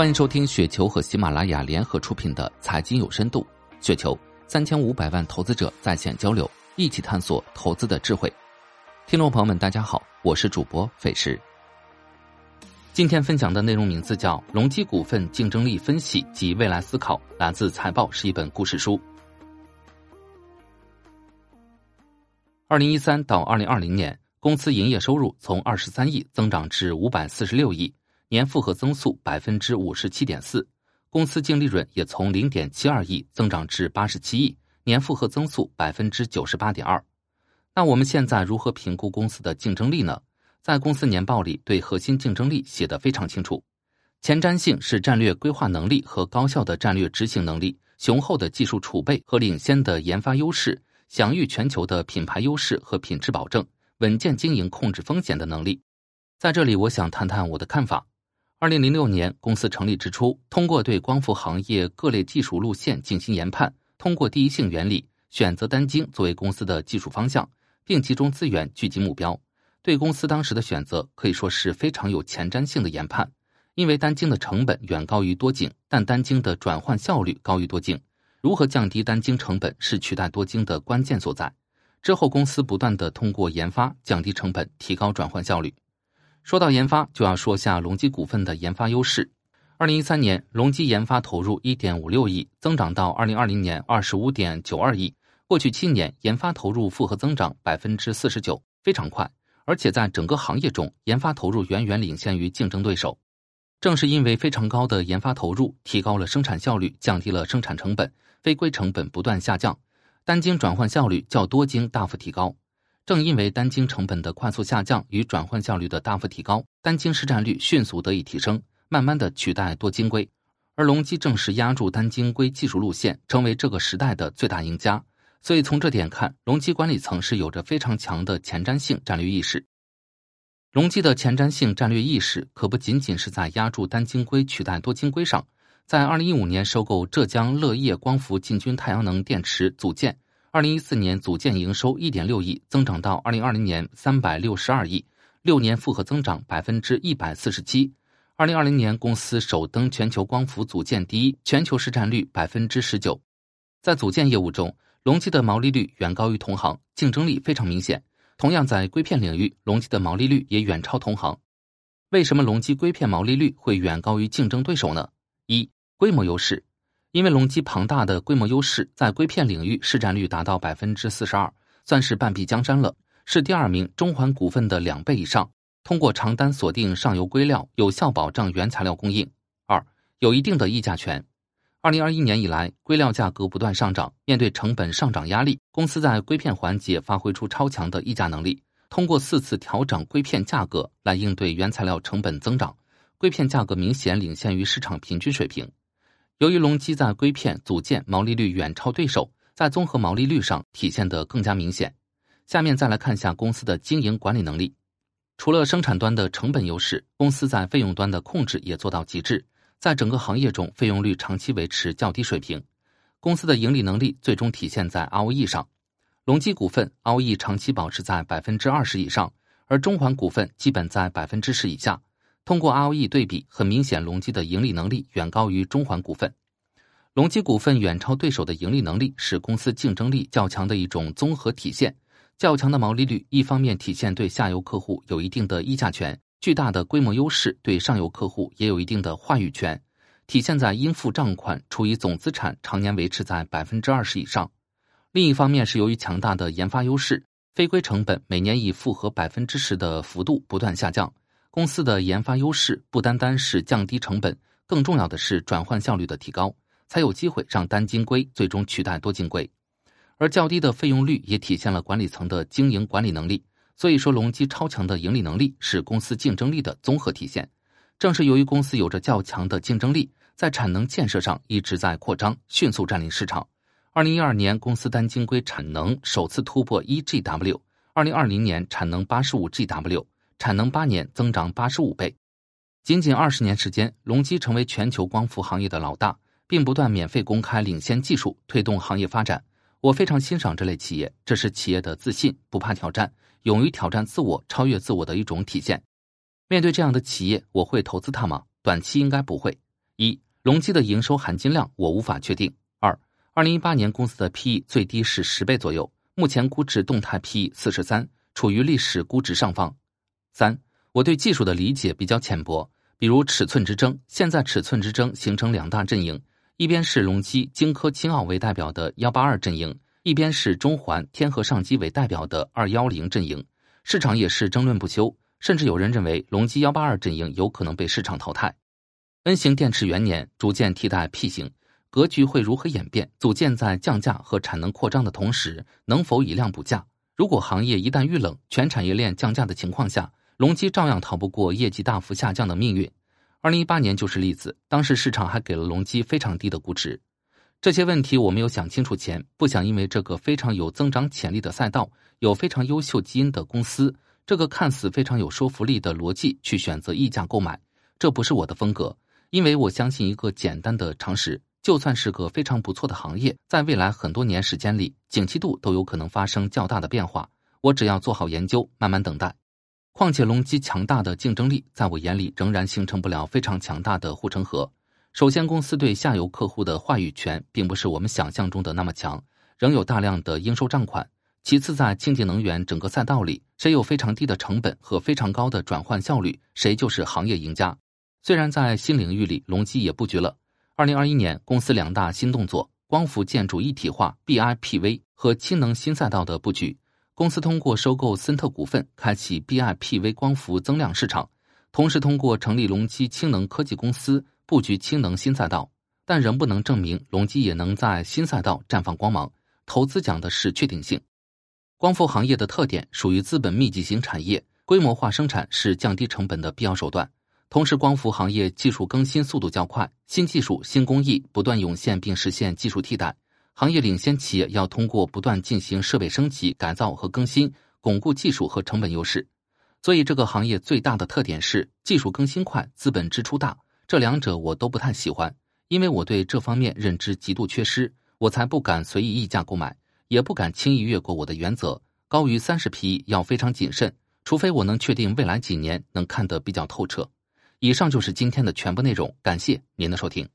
欢迎收听雪球和喜马拉雅联合出品的《财经有深度》，雪球三千五百万投资者在线交流，一起探索投资的智慧。听众朋友们，大家好，我是主播费时。今天分享的内容名字叫《隆基股份竞争力分析及未来思考》，来自财报，是一本故事书。二零一三到二零二零年，公司营业收入从二十三亿增长至五百四十六亿。年复合增速百分之五十七点四，公司净利润也从零点七二亿增长至八十七亿，年复合增速百分之九十八点二。那我们现在如何评估公司的竞争力呢？在公司年报里对核心竞争力写得非常清楚：前瞻性是战略规划能力和高效的战略执行能力，雄厚的技术储备和领先的研发优势，享誉全球的品牌优势和品质保证，稳健经营控制风险的能力。在这里，我想谈谈我的看法。二零零六年，公司成立之初，通过对光伏行业各类技术路线进行研判，通过第一性原理选择单晶作为公司的技术方向，并集中资源聚集目标。对公司当时的选择可以说是非常有前瞻性的研判，因为单晶的成本远高于多晶，但单晶的转换效率高于多晶。如何降低单晶成本是取代多晶的关键所在。之后，公司不断的通过研发降低成本，提高转换效率。说到研发，就要说下隆基股份的研发优势。二零一三年，隆基研发投入一点五六亿，增长到二零二零年二十五点九二亿。过去七年，研发投入复合增长百分之四十九，非常快。而且在整个行业中，研发投入远远领先于竞争对手。正是因为非常高的研发投入，提高了生产效率，降低了生产成本，非规成本不断下降，单晶转换效率较多晶大幅提高。正因为单晶成本的快速下降与转换效率的大幅提高，单晶市占率迅速得以提升，慢慢的取代多晶硅，而隆基正是压住单晶硅技术路线，成为这个时代的最大赢家。所以从这点看，隆基管理层是有着非常强的前瞻性战略意识。隆基的前瞻性战略意识可不仅仅是在压住单晶硅取代多晶硅上，在二零一五年收购浙江乐业光伏进军太阳能电池组件。二零一四年组件营收一点六亿，增长到二零二零年三百六十二亿，六年复合增长百分之一百四十七。二零二零年公司首登全球光伏组件第一，全球市占率百分之十九。在组件业务中，隆基的毛利率远高于同行，竞争力非常明显。同样在硅片领域，隆基的毛利率也远超同行。为什么隆基硅片毛利率会远高于竞争对手呢？一规模优势。因为隆基庞大的规模优势，在硅片领域市占率达到百分之四十二，算是半壁江山了，是第二名中环股份的两倍以上。通过长单锁定上游硅料，有效保障原材料供应。二有一定的议价权。二零二一年以来，硅料价格不断上涨，面对成本上涨压力，公司在硅片环节发挥出超强的议价能力，通过四次调整硅片价格来应对原材料成本增长，硅片价格明显领先于市场平均水平。由于隆基在硅片组件毛利率远超对手，在综合毛利率上体现得更加明显。下面再来看一下公司的经营管理能力。除了生产端的成本优势，公司在费用端的控制也做到极致，在整个行业中费用率长期维持较低水平。公司的盈利能力最终体现在 ROE 上。隆基股份 ROE 长期保持在百分之二十以上，而中环股份基本在百分之十以下。通过 ROE 对比，很明显，隆基的盈利能力远高于中环股份。隆基股份远超对手的盈利能力，是公司竞争力较强的一种综合体现。较强的毛利率，一方面体现对下游客户有一定的议价权，巨大的规模优势对上游客户也有一定的话语权，体现在应付账款除以总资产常年维持在百分之二十以上。另一方面是由于强大的研发优势，非规成本每年以复合百分之十的幅度不断下降。公司的研发优势不单单是降低成本，更重要的是转换效率的提高，才有机会让单晶硅最终取代多晶硅。而较低的费用率也体现了管理层的经营管理能力。所以说，隆基超强的盈利能力是公司竞争力的综合体现。正是由于公司有着较强的竞争力，在产能建设上一直在扩张，迅速占领市场。二零一二年，公司单晶硅产能首次突破一 GW，二零二零年产能八十五 GW。产能八年增长八十五倍，仅仅二十年时间，隆基成为全球光伏行业的老大，并不断免费公开领先技术，推动行业发展。我非常欣赏这类企业，这是企业的自信、不怕挑战、勇于挑战自我、超越自我的一种体现。面对这样的企业，我会投资它吗？短期应该不会，一、隆基的营收含金量我无法确定。二、二零一八年公司的 P/E 最低是十倍左右，目前估值动态 P/E 四十三，处于历史估值上方。三、我对技术的理解比较浅薄，比如尺寸之争，现在尺寸之争形成两大阵营，一边是隆基、京科、青奥为代表的幺八二阵营，一边是中环、天河上机为代表的二幺零阵营，市场也是争论不休，甚至有人认为隆基幺八二阵营有可能被市场淘汰。N 型电池元年逐渐替代 P 型，格局会如何演变？组件在降价和产能扩张的同时，能否以量补价？如果行业一旦遇冷，全产业链降价的情况下，隆基照样逃不过业绩大幅下降的命运。二零一八年就是例子，当时市场还给了隆基非常低的估值。这些问题我没有想清楚前，不想因为这个非常有增长潜力的赛道，有非常优秀基因的公司，这个看似非常有说服力的逻辑去选择溢价购买，这不是我的风格。因为我相信一个简单的常识，就算是个非常不错的行业，在未来很多年时间里，景气度都有可能发生较大的变化。我只要做好研究，慢慢等待。况且隆基强大的竞争力，在我眼里仍然形成不了非常强大的护城河。首先，公司对下游客户的话语权并不是我们想象中的那么强，仍有大量的应收账款。其次，在清洁能源整个赛道里，谁有非常低的成本和非常高的转换效率，谁就是行业赢家。虽然在新领域里，隆基也布局了。二零二一年，公司两大新动作：光伏建筑一体化 （BIPV） 和氢能新赛道的布局。公司通过收购森特股份，开启 BIPV 光伏增量市场，同时通过成立隆基氢能科技公司，布局氢能新赛道。但仍不能证明隆基也能在新赛道绽放光芒。投资讲的是确定性。光伏行业的特点属于资本密集型产业，规模化生产是降低成本的必要手段。同时，光伏行业技术更新速度较快，新技术、新工艺不断涌现，并实现技术替代。行业领先企业要通过不断进行设备升级、改造和更新，巩固技术和成本优势。所以，这个行业最大的特点是技术更新快、资本支出大。这两者我都不太喜欢，因为我对这方面认知极度缺失，我才不敢随意溢价购买，也不敢轻易越过我的原则：高于三十 P/E 要非常谨慎，除非我能确定未来几年能看得比较透彻。以上就是今天的全部内容，感谢您的收听。